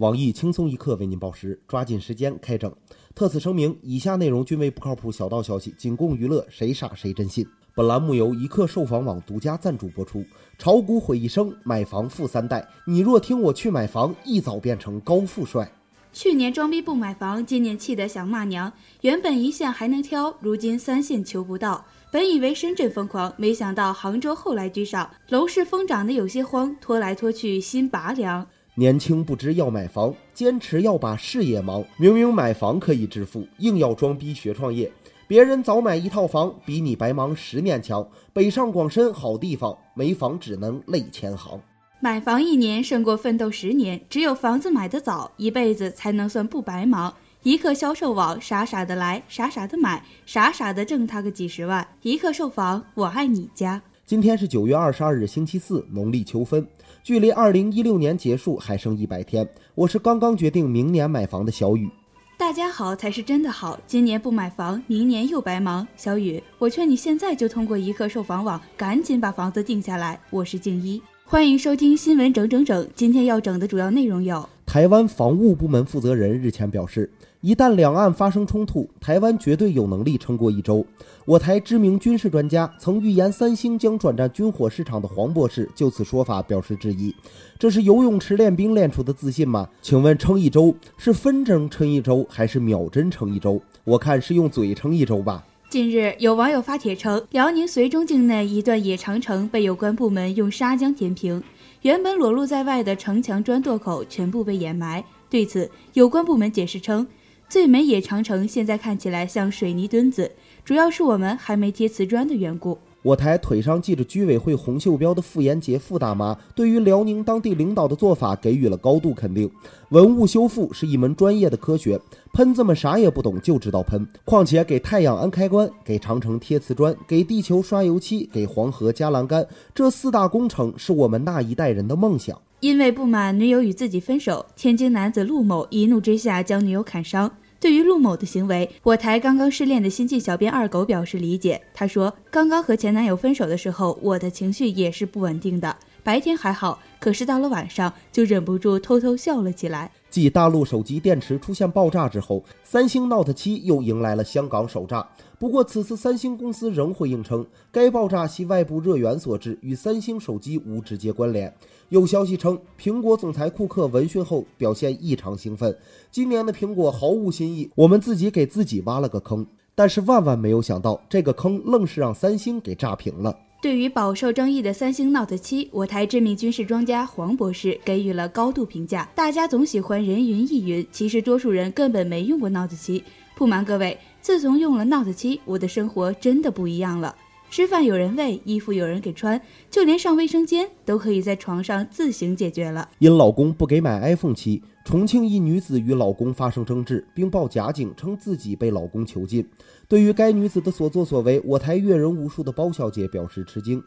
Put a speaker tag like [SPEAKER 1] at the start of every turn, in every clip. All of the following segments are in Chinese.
[SPEAKER 1] 网易轻松一刻为您报时，抓紧时间开整。特此声明，以下内容均为不靠谱小道消息，仅供娱乐，谁傻谁真信。本栏目由一刻售房网独家赞助播出。炒股毁一生，买房富三代。你若听我去买房，一早变成高富帅。
[SPEAKER 2] 去年装逼不买房，今年气得想骂娘。原本一线还能挑，如今三线求不到。本以为深圳疯狂，没想到杭州后来居上。楼市疯涨的有些慌，拖来拖去心拔凉。
[SPEAKER 1] 年轻不知要买房，坚持要把事业忙。明明买房可以致富，硬要装逼学创业。别人早买一套房，比你白忙十年强。北上广深好地方，没房只能泪千行。
[SPEAKER 2] 买房一年胜过奋斗十年，只有房子买得早，一辈子才能算不白忙。一刻销售网，傻傻的来，傻傻的买，傻傻的挣他个几十万。一刻售房，我爱你家。
[SPEAKER 1] 今天是九月二十二日，星期四，农历秋分，距离二零一六年结束还剩一百天。我是刚刚决定明年买房的小雨。
[SPEAKER 2] 大家好才是真的好，今年不买房，明年又白忙。小雨，我劝你现在就通过一刻售房网，赶紧把房子定下来。我是静一，欢迎收听新闻整整整。今天要整的主要内容有：
[SPEAKER 1] 台湾防务部门负责人日前表示。一旦两岸发生冲突，台湾绝对有能力撑过一周。我台知名军事专家、曾预言三星将转战军火市场的黄博士就此说法表示质疑：“这是游泳池练兵练出的自信吗？请问撑一周是分针撑一周还是秒针撑一周？我看是用嘴撑一周吧。”
[SPEAKER 2] 近日，有网友发帖称，辽宁绥中境内一段野长城被有关部门用砂浆填平，原本裸露在外的城墙砖垛口全部被掩埋。对此，有关部门解释称。最美野长城现在看起来像水泥墩子，主要是我们还没贴瓷砖的缘故。
[SPEAKER 1] 我台腿上系着居委会红袖标的傅延杰傅大妈，对于辽宁当地领导的做法给予了高度肯定。文物修复是一门专业的科学，喷子们啥也不懂就知道喷。况且给太阳安开关，给长城贴瓷砖，给地球刷油漆，给黄河加栏杆，这四大工程是我们那一代人的梦想。
[SPEAKER 2] 因为不满女友与自己分手，天津男子陆某一怒之下将女友砍伤。对于陆某的行为，我台刚刚失恋的新晋小编二狗表示理解。他说：“刚刚和前男友分手的时候，我的情绪也是不稳定的，白天还好，可是到了晚上就忍不住偷偷笑了起来。”
[SPEAKER 1] 继大陆手机电池出现爆炸之后，三星 Note 七又迎来了香港首炸。不过，此次三星公司仍回应称，该爆炸系外部热源所致，与三星手机无直接关联。有消息称，苹果总裁库克闻讯后表现异常兴奋。今年的苹果毫无新意，我们自己给自己挖了个坑。但是万万没有想到，这个坑愣是让三星给炸平了。
[SPEAKER 2] 对于饱受争议的三星 Note 7，我台知名军事专家黄博士给予了高度评价。大家总喜欢人云亦云，其实多数人根本没用过 Note 7。不瞒各位，自从用了 Note 7，我的生活真的不一样了。吃饭有人喂，衣服有人给穿，就连上卫生间都可以在床上自行解决了。
[SPEAKER 1] 因老公不给买 iPhone 7，重庆一女子与老公发生争执，并报假警称自己被老公囚禁。对于该女子的所作所为，我台阅人无数的包小姐表示吃惊。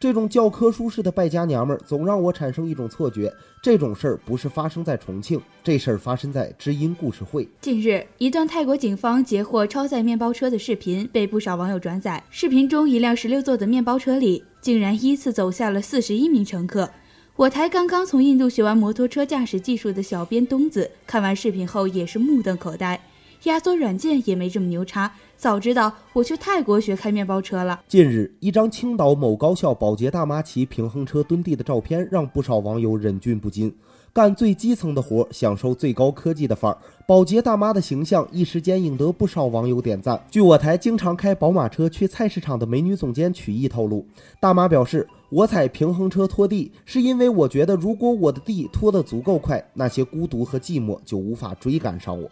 [SPEAKER 1] 这种教科书式的败家娘们儿，总让我产生一种错觉：这种事儿不是发生在重庆，这事儿发生在知音故事会。
[SPEAKER 2] 近日，一段泰国警方截获超载面包车的视频被不少网友转载。视频中，一辆十六座的面包车里竟然依次走下了四十一名乘客。我台刚刚从印度学完摩托车驾驶技术的小编东子，看完视频后也是目瞪口呆。压缩软件也没这么牛叉，早知道我去泰国学开面包车了。
[SPEAKER 1] 近日，一张青岛某高校保洁大妈骑平衡车蹲地的照片，让不少网友忍俊不禁。干最基层的活，享受最高科技的范儿，保洁大妈的形象一时间引得不少网友点赞。据我台经常开宝马车去菜市场的美女总监曲艺透露，大妈表示：“我踩平衡车拖地，是因为我觉得如果我的地拖得足够快，那些孤独和寂寞就无法追赶上我。”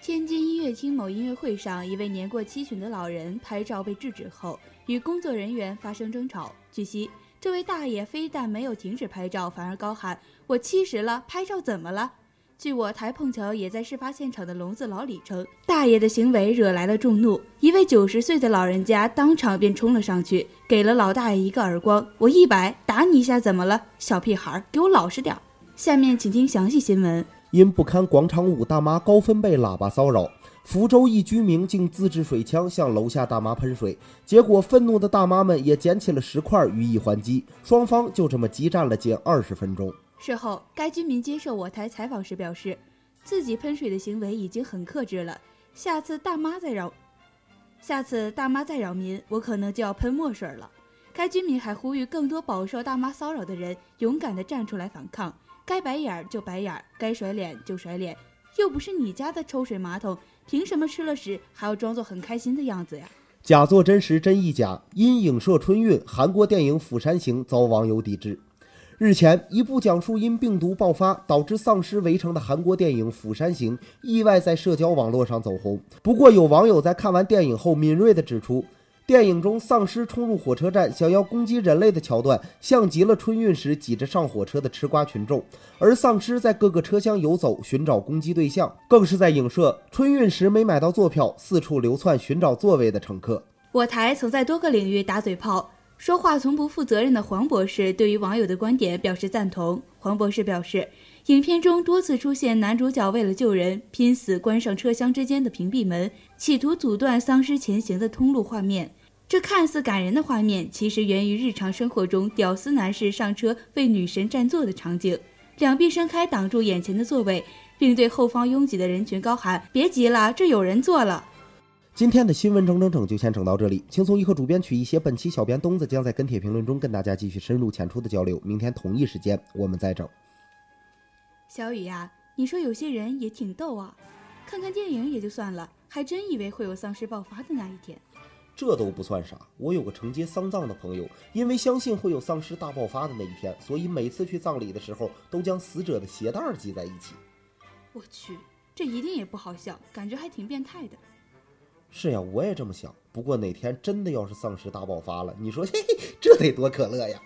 [SPEAKER 2] 天津音乐厅某音乐会上，一位年过七旬的老人拍照被制止后，与工作人员发生争吵。据悉，这位大爷非但没有停止拍照，反而高喊：“我七十了，拍照怎么了？”据我台碰巧也在事发现场的聋子老李称，大爷的行为惹来了众怒，一位九十岁的老人家当场便冲了上去，给了老大爷一个耳光：“我一百打你一下怎么了？小屁孩，给我老实点！”下面请听详细新闻。
[SPEAKER 1] 因不堪广场舞大妈高分贝喇叭骚扰，福州一居民竟自制水枪向楼下大妈喷水，结果愤怒的大妈们也捡起了石块予以还击，双方就这么激战了近二十分钟。
[SPEAKER 2] 事后，该居民接受我台采访时表示，自己喷水的行为已经很克制了，下次大妈再扰，下次大妈再扰民，我可能就要喷墨水了。该居民还呼吁更多饱受大妈骚扰的人勇敢地站出来反抗，该白眼儿就白眼儿，该甩脸就甩脸，又不是你家的抽水马桶，凭什么吃了屎还要装作很开心的样子呀？
[SPEAKER 1] 假作真实真亦假，因影射春运，韩国电影《釜山行》遭网友抵制。日前，一部讲述因病毒爆发导致丧尸围城的韩国电影《釜山行》意外在社交网络上走红。不过，有网友在看完电影后敏锐地指出。电影中丧尸冲入火车站想要攻击人类的桥段，像极了春运时挤着上火车的吃瓜群众；而丧尸在各个车厢游走寻找攻击对象，更是在影射春运时没买到坐票，四处流窜寻找座位的乘客。
[SPEAKER 2] 我台曾在多个领域打嘴炮，说话从不负责任的黄博士对于网友的观点表示赞同。黄博士表示，影片中多次出现男主角为了救人拼死关上车厢之间的屏蔽门，企图阻断丧尸前行的通路画面。这看似感人的画面，其实源于日常生活中屌丝男士上车为女神占座的场景，两臂伸开挡住眼前的座位，并对后方拥挤的人群高喊：“别急了，这有人坐了。”
[SPEAKER 1] 今天的新闻整整整就先整到这里。轻松一刻主编曲一些，本期小编东子将在跟帖评论中跟大家继续深入浅出的交流。明天同一时间我们再整。
[SPEAKER 2] 小雨呀，你说有些人也挺逗啊，看看电影也就算了，还真以为会有丧尸爆发的那一天。
[SPEAKER 1] 这都不算啥，我有个承接丧葬的朋友，因为相信会有丧尸大爆发的那一天，所以每次去葬礼的时候都将死者的鞋带系在一起。
[SPEAKER 2] 我去，这一定也不好笑，感觉还挺变态的。
[SPEAKER 1] 是呀，我也这么想。不过哪天真的要是丧尸大爆发了，你说嘿嘿，这得多可乐呀！